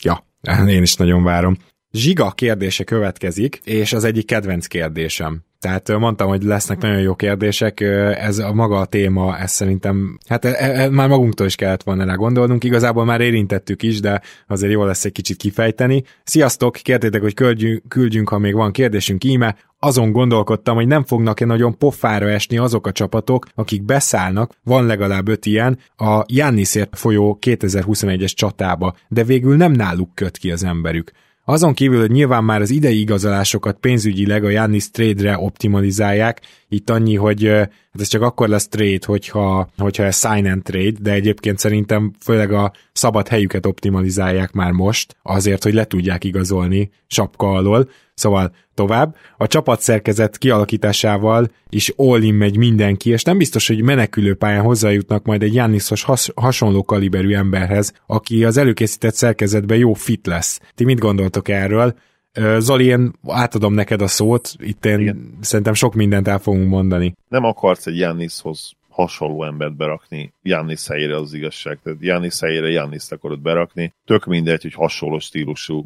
S1: Ja, én is nagyon várom. Zsiga kérdése következik, és az egyik kedvenc kérdésem. Tehát mondtam, hogy lesznek nagyon jó kérdések, ez a maga a téma, ez szerintem, hát e, e, már magunktól is kellett volna rá gondolnunk, igazából már érintettük is, de azért jó lesz egy kicsit kifejteni. Sziasztok, kértétek, hogy küldjünk, küldjünk ha még van kérdésünk íme, azon gondolkodtam, hogy nem fognak-e nagyon pofára esni azok a csapatok, akik beszállnak, van legalább öt ilyen, a Jannisért folyó 2021-es csatába, de végül nem náluk köt ki az emberük. Azon kívül, hogy nyilván már az idei igazolásokat pénzügyileg a Jannis trade-re optimalizálják, itt annyi, hogy hát ez csak akkor lesz trade, hogyha, hogyha ez sign and trade, de egyébként szerintem főleg a szabad helyüket optimalizálják már most, azért, hogy le tudják igazolni sapka alól. Szóval tovább. A csapatszerkezet kialakításával is all megy mindenki, és nem biztos, hogy menekülő pályán hozzájutnak majd egy Jannishoz has- hasonló kaliberű emberhez, aki az előkészített szerkezetben jó fit lesz. Ti mit gondoltok erről? Zoli, én átadom neked a szót, itt én Igen. szerintem sok mindent el fogunk mondani.
S2: Nem akarsz egy Jannishoz hasonló embert berakni Jannis helyére az igazság. Tehát Jannis helyére Jannis akarod berakni. Tök mindegy, hogy hasonló stílusú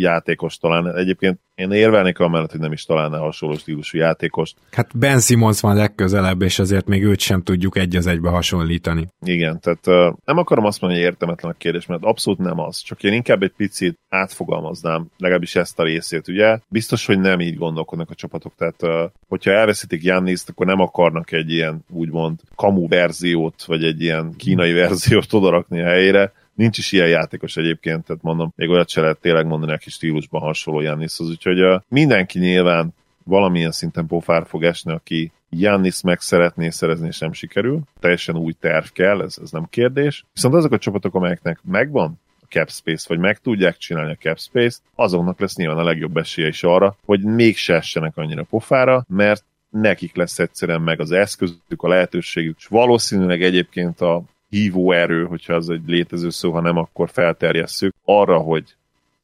S2: játékos talán. Egyébként én érvelnék amellett, hogy nem is találná hasonló stílusú játékost.
S1: Hát Ben Simmons van legközelebb, és azért még őt sem tudjuk egy az egybe hasonlítani.
S2: Igen, tehát nem akarom azt mondani, hogy értelmetlen a kérdés, mert abszolút nem az. Csak én inkább egy picit átfogalmaznám, legalábbis ezt a részét, ugye? Biztos, hogy nem így gondolkodnak a csapatok, tehát hogyha elveszítik Janniszt, akkor nem akarnak egy ilyen úgymond kamu verziót, vagy egy ilyen kínai verziót odarakni a helyére, Nincs is ilyen játékos egyébként, tehát mondom, még olyat se lehet tényleg mondani, aki stílusban hasonló Jannishoz, úgyhogy uh, mindenki nyilván valamilyen szinten pofár fog esni, aki Jannis meg szeretné szerezni, és nem sikerül. Teljesen új terv kell, ez, ez nem kérdés. Viszont azok a csapatok, amelyeknek megvan a cap space, vagy meg tudják csinálni a cap space, azoknak lesz nyilván a legjobb esélye is arra, hogy még se essenek annyira pofára, mert nekik lesz egyszerűen meg az eszközük, a lehetőségük, és valószínűleg egyébként a hívó erő, hogyha az egy létező szó, ha nem, akkor felterjesszük arra, hogy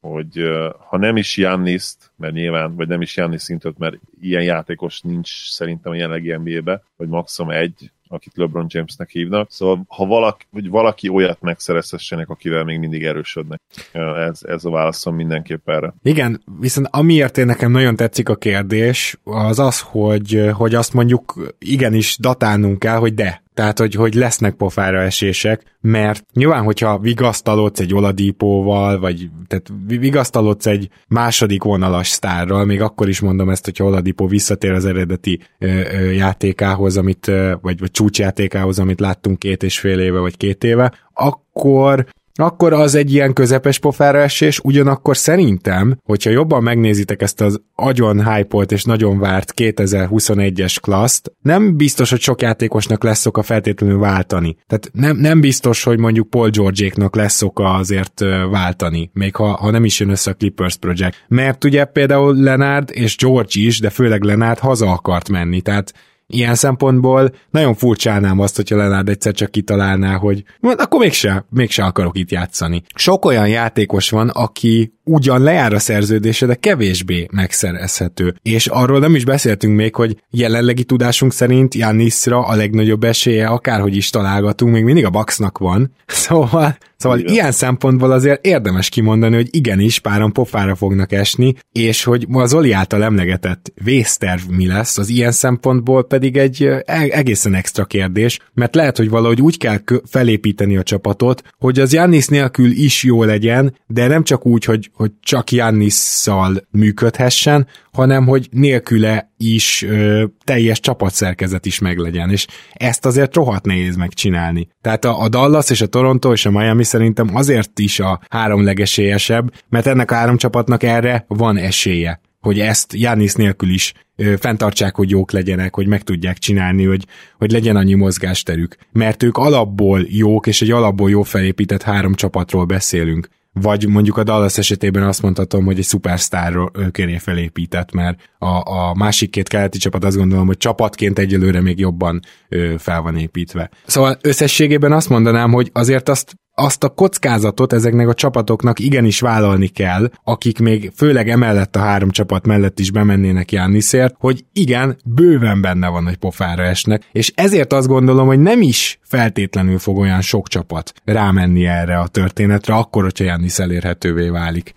S2: hogy ha nem is Janniszt, mert nyilván, vagy nem is Jannis szintet, mert ilyen játékos nincs szerintem a jelenlegi NBA-be, vagy maximum egy, akit LeBron Jamesnek hívnak. Szóval ha valaki, vagy valaki olyat megszerezhessenek, akivel még mindig erősödnek. Ez, ez a válaszom mindenképp erre.
S1: Igen, viszont amiért én nekem nagyon tetszik a kérdés, az az, hogy, hogy azt mondjuk igenis datálnunk kell, hogy de tehát hogy, hogy lesznek pofára esések, mert nyilván, hogyha vigasztalodsz egy Oladipóval, vagy tehát vigasztalodsz egy második vonalas sztárral, még akkor is mondom ezt, hogyha Oladipó visszatér az eredeti ö, ö, játékához, amit, ö, vagy, vagy csúcsjátékához, amit láttunk két és fél éve, vagy két éve, akkor akkor az egy ilyen közepes pofára esés, ugyanakkor szerintem, hogyha jobban megnézitek ezt az agyon hype és nagyon várt 2021-es klaszt, nem biztos, hogy sok játékosnak lesz oka feltétlenül váltani. Tehát nem, nem biztos, hogy mondjuk Paul George-éknak lesz oka azért váltani, még ha, ha nem is jön össze a Clippers Project. Mert ugye például Lenard és George is, de főleg Lenard haza akart menni, tehát Ilyen szempontból nagyon furcsálnám azt, hogyha Lenard egyszer csak kitalálná, hogy akkor mégse, mégse akarok itt játszani. Sok olyan játékos van, aki ugyan lejár a szerződése, de kevésbé megszerezhető. És arról nem is beszéltünk még, hogy jelenlegi tudásunk szerint Jannisra a legnagyobb esélye, akárhogy is találgatunk, még mindig a Bucksnak van. <laughs> Szóval, szóval ilyen szempontból azért érdemes kimondani, hogy igenis páran pofára fognak esni, és hogy ma az Oli által emlegetett vészterv mi lesz, az ilyen szempontból pedig egy e-, egészen extra kérdés, mert lehet, hogy valahogy úgy kell felépíteni a csapatot, hogy az Jannis nélkül is jó legyen, de nem csak úgy, hogy, hogy csak Jannisszal működhessen, hanem hogy nélküle is ö, teljes csapatszerkezet is meglegyen, és ezt azért rohadt nehéz megcsinálni. Tehát a, a Dallas és a Toronto és a Miami szerintem azért is a három legesélyesebb, mert ennek a három csapatnak erre van esélye hogy ezt Jánisz nélkül is ö, fenntartsák, hogy jók legyenek, hogy meg tudják csinálni, hogy, hogy legyen annyi mozgásterük. Mert ők alapból jók, és egy alapból jó felépített három csapatról beszélünk vagy mondjuk a Dallas esetében azt mondhatom, hogy egy szupersztár köré felépített, mert a, a másik két keleti csapat azt gondolom, hogy csapatként egyelőre még jobban ö, fel van építve. Szóval összességében azt mondanám, hogy azért azt azt a kockázatot ezeknek a csapatoknak igenis vállalni kell, akik még főleg emellett a három csapat mellett is bemennének Janniszért, hogy igen, bőven benne van, hogy pofára esnek, és ezért azt gondolom, hogy nem is feltétlenül fog olyan sok csapat rámenni erre a történetre, akkor, hogyha Jannis elérhetővé válik.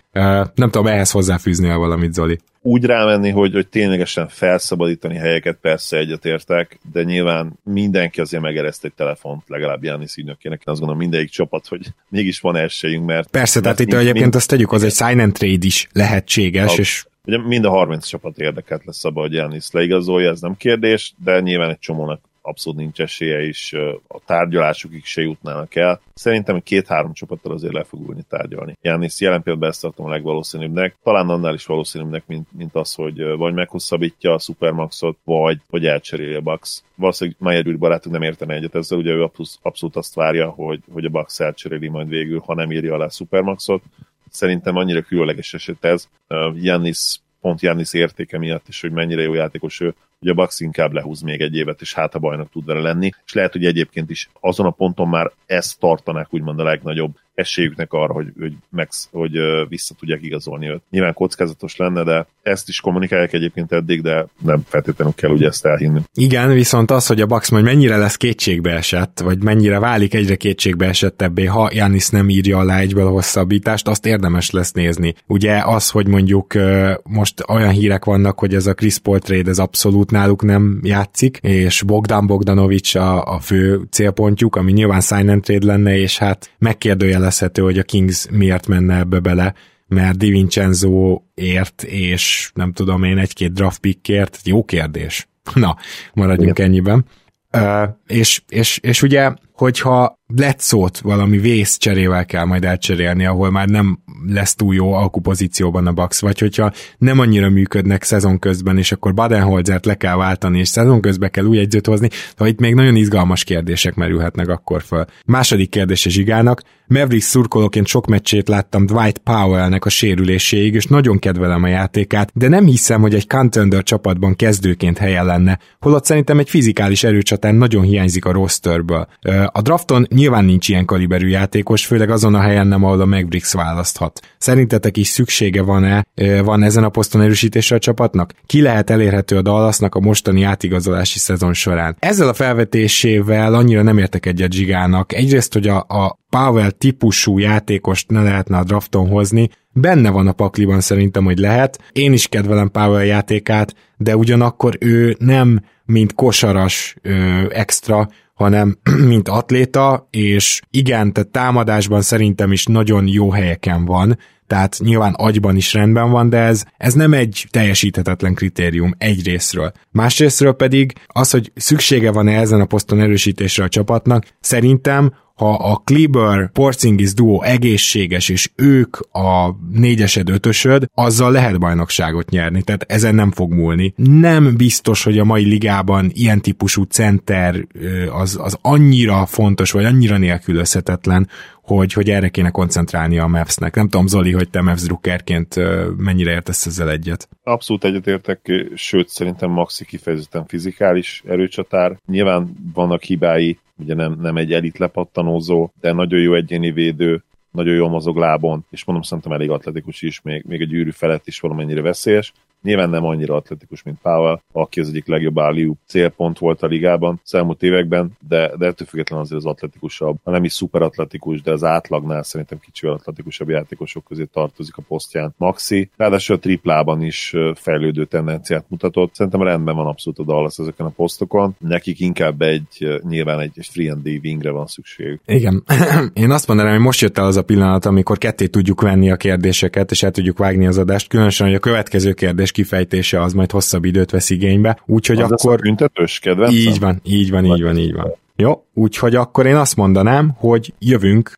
S1: Nem tudom, ehhez hozzáfűzni valamit, Zoli
S2: úgy rámenni, hogy, hogy ténylegesen felszabadítani helyeket, persze egyetértek, de nyilván mindenki azért megereszt egy telefont, legalább Jánisz ügynökének. Azt gondolom mindegyik csapat, hogy mégis van esélyünk, mert...
S1: Persze, tehát itt egyébként mind, azt tegyük, az egy sign and trade is lehetséges, a, és
S2: Ugye mind a 30 csapat érdekelt lesz abban, hogy Janis leigazolja, ez nem kérdés, de nyilván egy csomónak abszolút nincs esélye, és a tárgyalásukig se jutnának el. Szerintem két-három csapattal azért le fog ülni tárgyalni. Jánisz jelen pillanatban ezt tartom a legvalószínűbbnek, talán annál is valószínűbbnek, mint, mint az, hogy vagy meghosszabbítja a Supermaxot, vagy hogy elcseréli a Bucks. Valószínűleg Mayer barátunk nem értene egyet ezzel, ugye ő abszolút, azt várja, hogy, hogy a Bucks elcseréli majd végül, ha nem írja alá a Supermaxot. Szerintem annyira különleges eset ez. Jannis pont Jannis értéke miatt, és hogy mennyire jó játékos ő, hogy a Bucks inkább lehúz még egy évet, és hát a bajnok tud vele lenni, és lehet, hogy egyébként is azon a ponton már ezt tartanák úgymond a legnagyobb esélyüknek arra, hogy, hogy, meg, hogy vissza tudják igazolni őt. Nyilván kockázatos lenne, de ezt is kommunikálják egyébként eddig, de nem feltétlenül kell ugye ezt elhinni.
S1: Igen, viszont az, hogy a Bax majd mennyire lesz kétségbe esett, vagy mennyire válik egyre kétségbe esettebbé, ha Janis nem írja alá egyből a hosszabbítást, azt érdemes lesz nézni. Ugye az, hogy mondjuk most olyan hírek vannak, hogy ez a Chris Paul trade ez abszolút náluk nem játszik, és Bogdan Bogdanovics a, a fő célpontjuk, ami nyilván sign and trade lenne, és hát megkérdőjelez értelmezhető, hogy a Kings miért menne ebbe bele, mert Di Vincenzo ért, és nem tudom én, egy-két draft pickért, jó kérdés. Na, maradjunk Igen. ennyiben. Uh, és, és, és ugye, hogyha Bledszót valami vész cserével kell majd elcserélni, ahol már nem lesz túl jó alkupozícióban a Bucks, vagy hogyha nem annyira működnek szezon közben, és akkor Badenholzert le kell váltani, és szezon közben kell új egyzőt hozni, de itt még nagyon izgalmas kérdések merülhetnek akkor föl. Második kérdés a Zsigának. Mavericks szurkolóként sok meccsét láttam Dwight Powellnek a sérüléséig, és nagyon kedvelem a játékát, de nem hiszem, hogy egy contender csapatban kezdőként helye lenne, holott szerintem egy fizikális erőcsatán nagyon hiányzik a rosterből. A drafton nyilván nincs ilyen kaliberű játékos, főleg azon a helyen nem, ahol a Mavericks választhat. Szerintetek is szüksége van-e, van ezen a poszton erősítésre a csapatnak? Ki lehet elérhető a Dallasnak a mostani átigazolási szezon során? Ezzel a felvetésével annyira nem értek egyet Zsigának. Egyrészt, hogy a, a Powell típusú játékost ne lehetne a drafton hozni, benne van a pakliban szerintem, hogy lehet. Én is kedvelem Powell játékát, de ugyanakkor ő nem mint kosaras ö, extra, hanem <clears throat> mint atléta, és igen, tehát támadásban szerintem is nagyon jó helyeken van, tehát nyilván agyban is rendben van, de ez, ez nem egy teljesíthetetlen kritérium egyrésztről. Másrésztről pedig az, hogy szüksége van-e ezen a poszton erősítésre a csapatnak, szerintem ha a Kleber Porzingis duó egészséges, és ők a négyesed, ötösöd, azzal lehet bajnokságot nyerni, tehát ezen nem fog múlni. Nem biztos, hogy a mai ligában ilyen típusú center az, az annyira fontos, vagy annyira nélkülözhetetlen, hogy, hogy erre kéne koncentrálni a Mavs-nek. Nem tudom, Zoli, hogy te Mavs drukkerként mennyire értesz ezzel egyet.
S2: Abszolút egyetértek, sőt szerintem Maxi kifejezetten fizikális erőcsatár. Nyilván vannak hibái, ugye nem, nem egy elit lepattanózó, de nagyon jó egyéni védő, nagyon jól mozog lábon, és mondom, szerintem elég atletikus is, még, még a gyűrű felett is valamennyire veszélyes. Nyilván nem annyira atletikus, mint Powell, aki az egyik legjobb állíú célpont volt a ligában az elmúlt években, de, de ettől függetlenül azért az atletikusabb, ha nem is szuper atletikus, de az átlagnál szerintem kicsivel atletikusabb játékosok közé tartozik a posztján. Maxi, ráadásul a triplában is fejlődő tendenciát mutatott. Szerintem rendben van abszolút a Dallas ezeken a posztokon. Nekik inkább egy, nyilván egy free and wingre van szükség.
S1: Igen. <clears throat> Én azt mondanám, hogy most jött el az a pillanat, amikor ketté tudjuk venni a kérdéseket, és el tudjuk vágni az adást, különösen, hogy a következő kérdés kérdés kifejtése az majd hosszabb időt vesz igénybe, úgyhogy
S2: az
S1: akkor...
S2: büntetős kedvencem?
S1: Így van, így van, így van, így van. Jó, úgyhogy akkor én azt mondanám, hogy jövünk,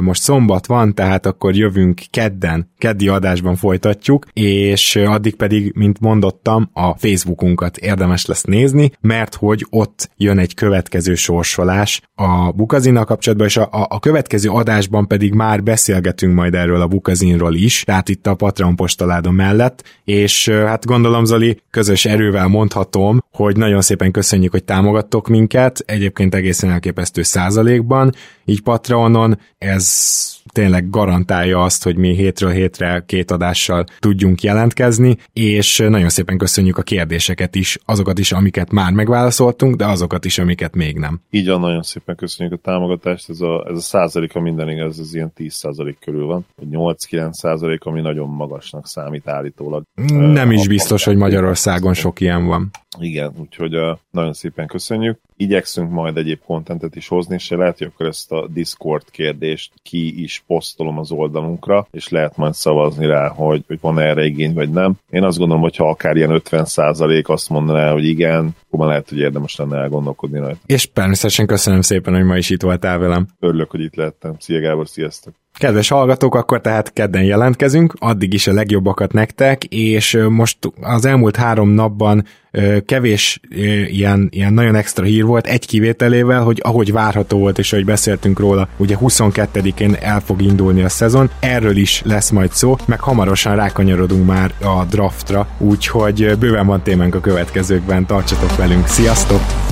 S1: most szombat van, tehát akkor jövünk kedden, keddi adásban folytatjuk, és addig pedig, mint mondottam, a Facebookunkat érdemes lesz nézni, mert hogy ott jön egy következő sorsolás a Bukazinnal kapcsolatban, és a, a következő adásban pedig már beszélgetünk majd erről a Bukazinról is, tehát itt a Patreon postaládon mellett, és hát gondolom Zoli, közös erővel mondhatom, hogy nagyon szépen köszönjük, hogy támogattok minket, egyébként egészen elképesztő százalékban, így Patreonon ez tényleg garantálja azt, hogy mi hétről hétre két adással tudjunk jelentkezni, és nagyon szépen köszönjük a kérdéseket is, azokat is, amiket már megválaszoltunk, de azokat is, amiket még nem.
S2: Így van, nagyon szépen köszönjük a támogatást, ez a, ez a százalék a minden igaz, ez ilyen 10 százalék körül van, 8-9 százalék, ami nagyon magasnak számít állítólag.
S1: Nem is biztos, hogy Magyarországon sok ilyen van.
S2: Igen, úgyhogy uh, nagyon szépen köszönjük. Igyekszünk majd egyéb kontentet is hozni, és lehet, hogy akkor ezt a Discord kérdést ki is posztolom az oldalunkra, és lehet majd szavazni rá, hogy, hogy van erre igény, vagy nem. Én azt gondolom, hogy ha akár ilyen 50 azt mondaná, hogy igen, akkor lehet, hogy érdemes lenne elgondolkodni rajta.
S1: És természetesen köszönöm szépen, hogy ma is itt voltál velem.
S2: Örülök, hogy itt lettem. Szia Gábor, sziasztok!
S1: Kedves hallgatók, akkor tehát kedden jelentkezünk, addig is a legjobbakat nektek, és most az elmúlt három napban kevés ilyen, ilyen nagyon extra hír volt, egy kivételével, hogy ahogy várható volt, és ahogy beszéltünk róla, ugye 22-én el fog indulni a szezon, erről is lesz majd szó, meg hamarosan rákanyarodunk már a draftra, úgyhogy bőven van témánk a következőkben, tartsatok velünk, sziasztok!